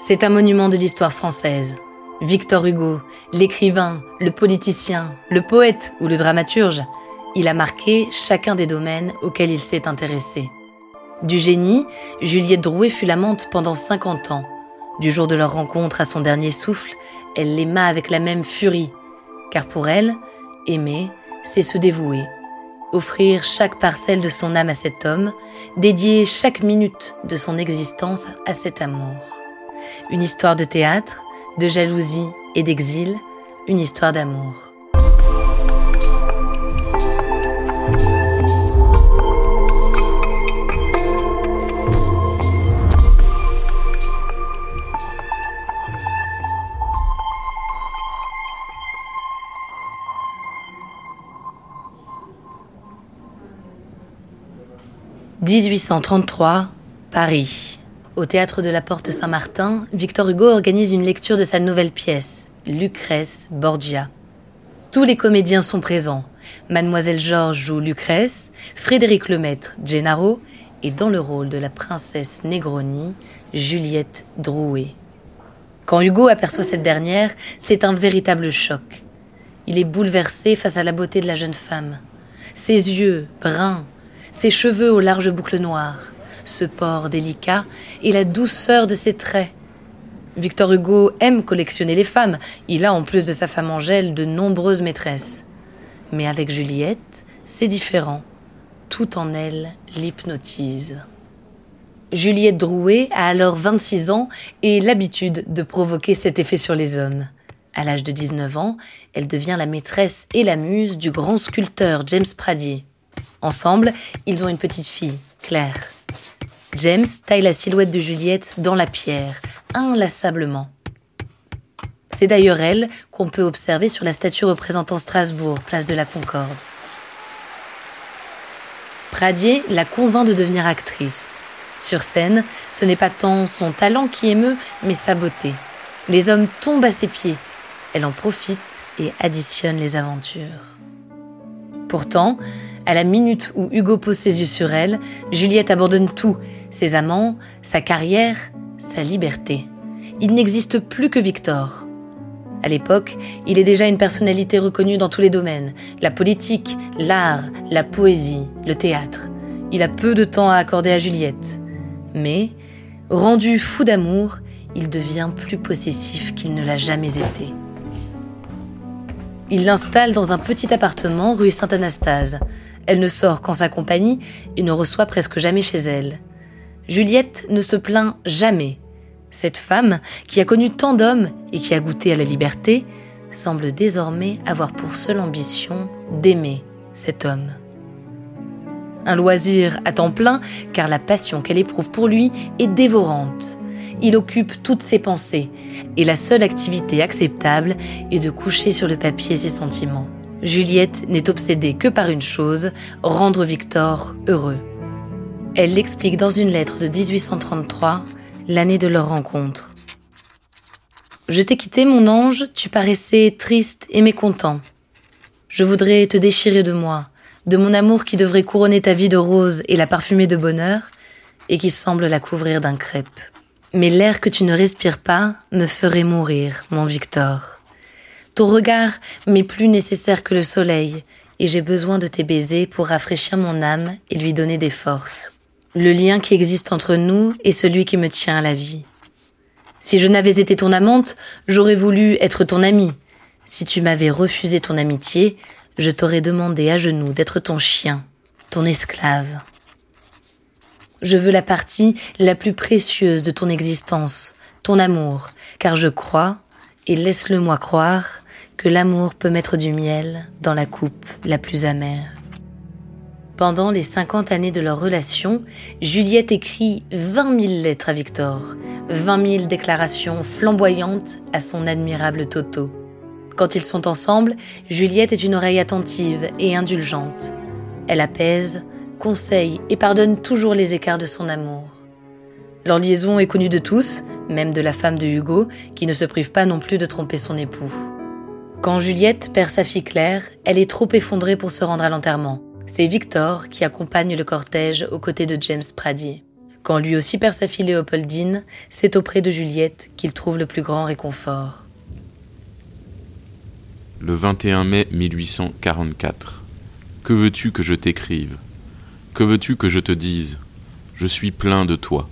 C'est un monument de l'histoire française. Victor Hugo, l'écrivain, le politicien, le poète ou le dramaturge, il a marqué chacun des domaines auxquels il s'est intéressé. Du génie, Juliette Drouet fut l'amante pendant 50 ans. Du jour de leur rencontre à son dernier souffle, elle l'aima avec la même furie, car pour elle, aimer, c'est se dévouer, offrir chaque parcelle de son âme à cet homme, dédier chaque minute de son existence à cet amour. Une histoire de théâtre, de jalousie et d'exil, une histoire d'amour. « 1833, Paris. Au théâtre de la Porte Saint-Martin, Victor Hugo organise une lecture de sa nouvelle pièce, Lucrèce Borgia. Tous les comédiens sont présents. Mademoiselle Georges joue Lucrèce, Frédéric Lemaître, Gennaro, et dans le rôle de la princesse Negroni, Juliette Drouet. Quand Hugo aperçoit cette dernière, c'est un véritable choc. Il est bouleversé face à la beauté de la jeune femme. Ses yeux bruns, ses cheveux aux larges boucles noires, ce port délicat et la douceur de ses traits. Victor Hugo aime collectionner les femmes. Il a, en plus de sa femme Angèle, de nombreuses maîtresses. Mais avec Juliette, c'est différent. Tout en elle l'hypnotise. Juliette Drouet a alors 26 ans et l'habitude de provoquer cet effet sur les hommes. À l'âge de 19 ans, elle devient la maîtresse et la muse du grand sculpteur James Pradier. Ensemble, ils ont une petite fille, Claire. James taille la silhouette de Juliette dans la pierre, inlassablement. C'est d'ailleurs elle qu'on peut observer sur la statue représentant Strasbourg, place de la Concorde. Pradier la convainc de devenir actrice. Sur scène, ce n'est pas tant son talent qui émeut, mais sa beauté. Les hommes tombent à ses pieds. Elle en profite et additionne les aventures. Pourtant, à la minute où Hugo pose ses yeux sur elle, Juliette abandonne tout ses amants, sa carrière, sa liberté. Il n'existe plus que Victor. À l'époque, il est déjà une personnalité reconnue dans tous les domaines, la politique, l'art, la poésie, le théâtre. Il a peu de temps à accorder à Juliette. Mais, rendu fou d'amour, il devient plus possessif qu'il ne l'a jamais été. Il l'installe dans un petit appartement rue Saint-Anastase. Elle ne sort qu'en sa compagnie et ne reçoit presque jamais chez elle. Juliette ne se plaint jamais. Cette femme, qui a connu tant d'hommes et qui a goûté à la liberté, semble désormais avoir pour seule ambition d'aimer cet homme. Un loisir à temps plein, car la passion qu'elle éprouve pour lui est dévorante. Il occupe toutes ses pensées, et la seule activité acceptable est de coucher sur le papier ses sentiments. Juliette n'est obsédée que par une chose, rendre Victor heureux. Elle l'explique dans une lettre de 1833, l'année de leur rencontre. Je t'ai quitté, mon ange, tu paraissais triste et mécontent. Je voudrais te déchirer de moi, de mon amour qui devrait couronner ta vie de rose et la parfumer de bonheur, et qui semble la couvrir d'un crêpe. Mais l'air que tu ne respires pas me ferait mourir, mon Victor. Ton regard m'est plus nécessaire que le soleil, et j'ai besoin de tes baisers pour rafraîchir mon âme et lui donner des forces. Le lien qui existe entre nous est celui qui me tient à la vie. Si je n'avais été ton amante, j'aurais voulu être ton amie. Si tu m'avais refusé ton amitié, je t'aurais demandé à genoux d'être ton chien, ton esclave. Je veux la partie la plus précieuse de ton existence, ton amour, car je crois, et laisse-le moi croire, que l'amour peut mettre du miel dans la coupe la plus amère. Pendant les 50 années de leur relation, Juliette écrit 20 000 lettres à Victor, 20 000 déclarations flamboyantes à son admirable Toto. Quand ils sont ensemble, Juliette est une oreille attentive et indulgente. Elle apaise, conseille et pardonne toujours les écarts de son amour. Leur liaison est connue de tous, même de la femme de Hugo, qui ne se prive pas non plus de tromper son époux. Quand Juliette perd sa fille Claire, elle est trop effondrée pour se rendre à l'enterrement. C'est Victor qui accompagne le cortège aux côtés de James Pradier. Quand lui aussi perd sa fille Léopoldine, c'est auprès de Juliette qu'il trouve le plus grand réconfort. Le 21 mai 1844. Que veux-tu que je t'écrive? Que veux-tu que je te dise? Je suis plein de toi.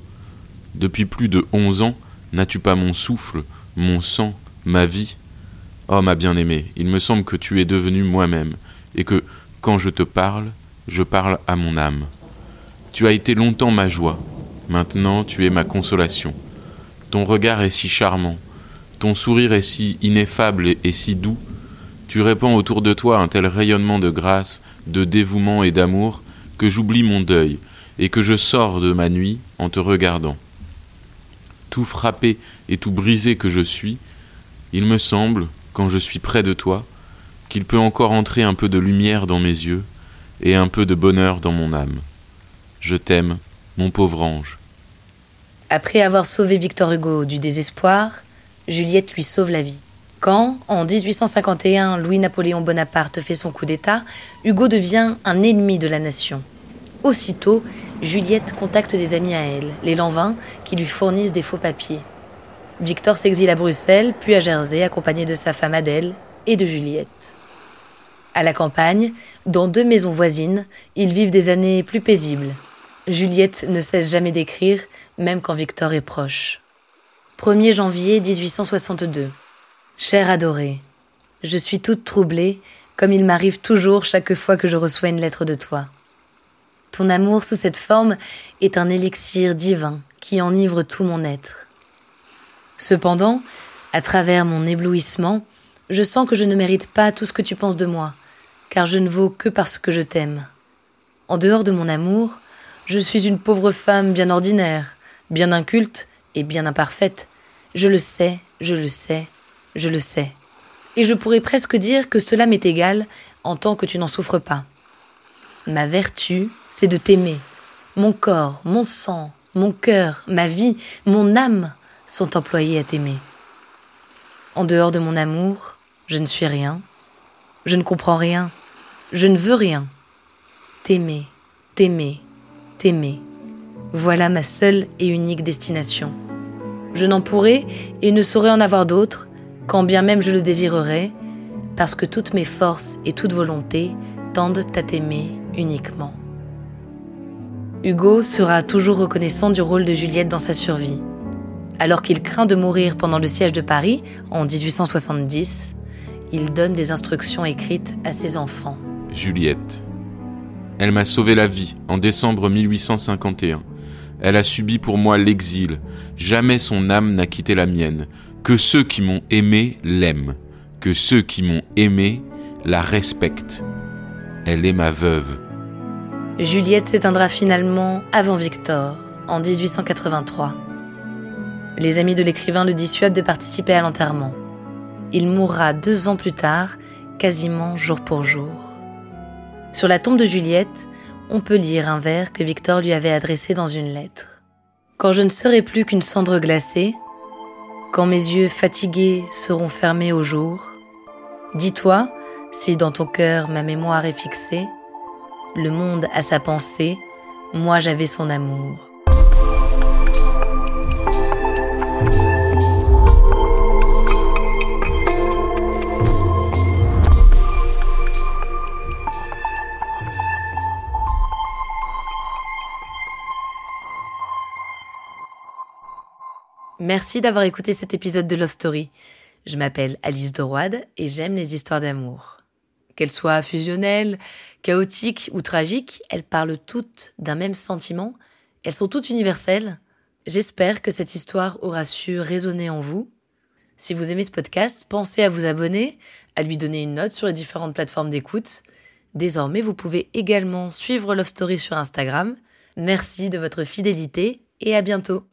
Depuis plus de onze ans, n'as-tu pas mon souffle, mon sang, ma vie? Oh ma bien-aimée, il me semble que tu es devenue moi-même, et que, quand je te parle, je parle à mon âme. Tu as été longtemps ma joie, maintenant tu es ma consolation. Ton regard est si charmant, ton sourire est si ineffable et, si doux, tu répands autour de toi un tel rayonnement de grâce, de dévouement et d'amour, que j'oublie mon deuil, et que je sors de ma nuit en te regardant. Tout frappé et tout brisé que je suis, il me semble, quand je suis près de toi, qu'il peut encore entrer un peu de lumière dans mes yeux et un peu de bonheur dans mon âme. Je t'aime, mon pauvre ange. Après avoir sauvé Victor Hugo du désespoir, Juliette lui sauve la vie. Quand, en 1851, Louis-Napoléon Bonaparte fait son coup d'État, Hugo devient un ennemi de la nation. Aussitôt, Juliette contacte des amis à elle, les Lanvin, qui lui fournissent des faux papiers. Victor s'exile à Bruxelles, puis à Jersey, accompagné de sa femme Adèle et de Juliette. À la campagne, dans deux maisons voisines, ils vivent des années plus paisibles. Juliette ne cesse jamais d'écrire, même quand Victor est proche. 1er janvier 1862. Cher adoré, je suis toute troublée, comme il m'arrive toujours chaque fois que je reçois une lettre de toi. Ton amour sous cette forme est un élixir divin qui enivre tout mon être. Cependant, à travers mon éblouissement, je sens que je ne mérite pas tout ce que tu penses de moi, car je ne vaux que parce que je t'aime. En dehors de mon amour, je suis une pauvre femme bien ordinaire, bien inculte et bien imparfaite. Je le sais, je le sais, je le sais. Et je pourrais presque dire que cela m'est égal en tant que tu n'en souffres pas. Ma vertu, c'est de t'aimer. Mon corps, mon sang, mon cœur, ma vie, mon âme sont employés à t'aimer. En dehors de mon amour, je ne suis rien, je ne comprends rien. Je ne veux rien. T'aimer, t'aimer, t'aimer. Voilà ma seule et unique destination. Je n'en pourrai et ne saurais en avoir d'autres, quand bien même je le désirerais, parce que toutes mes forces et toute volonté tendent à t'aimer uniquement. Hugo sera toujours reconnaissant du rôle de Juliette dans sa survie. Alors qu'il craint de mourir pendant le siège de Paris en 1870, il donne des instructions écrites à ses enfants. Juliette. Elle m'a sauvé la vie en décembre 1851. Elle a subi pour moi l'exil. Jamais son âme n'a quitté la mienne. Que ceux qui m'ont aimé l'aiment. Que ceux qui m'ont aimé la respectent. Elle est ma veuve. Juliette s'éteindra finalement avant Victor, en 1883. Les amis de l'écrivain le dissuadent de participer à l'enterrement. Il mourra deux ans plus tard, quasiment jour pour jour. Sur la tombe de Juliette, on peut lire un vers que Victor lui avait adressé dans une lettre. Quand je ne serai plus qu'une cendre glacée, quand mes yeux fatigués seront fermés au jour, dis-toi, si dans ton cœur ma mémoire est fixée, le monde a sa pensée, moi j'avais son amour. Merci d'avoir écouté cet épisode de Love Story. Je m'appelle Alice Doroide et j'aime les histoires d'amour. Qu'elles soient fusionnelles, chaotiques ou tragiques, elles parlent toutes d'un même sentiment, elles sont toutes universelles. J'espère que cette histoire aura su résonner en vous. Si vous aimez ce podcast, pensez à vous abonner, à lui donner une note sur les différentes plateformes d'écoute. Désormais, vous pouvez également suivre Love Story sur Instagram. Merci de votre fidélité et à bientôt.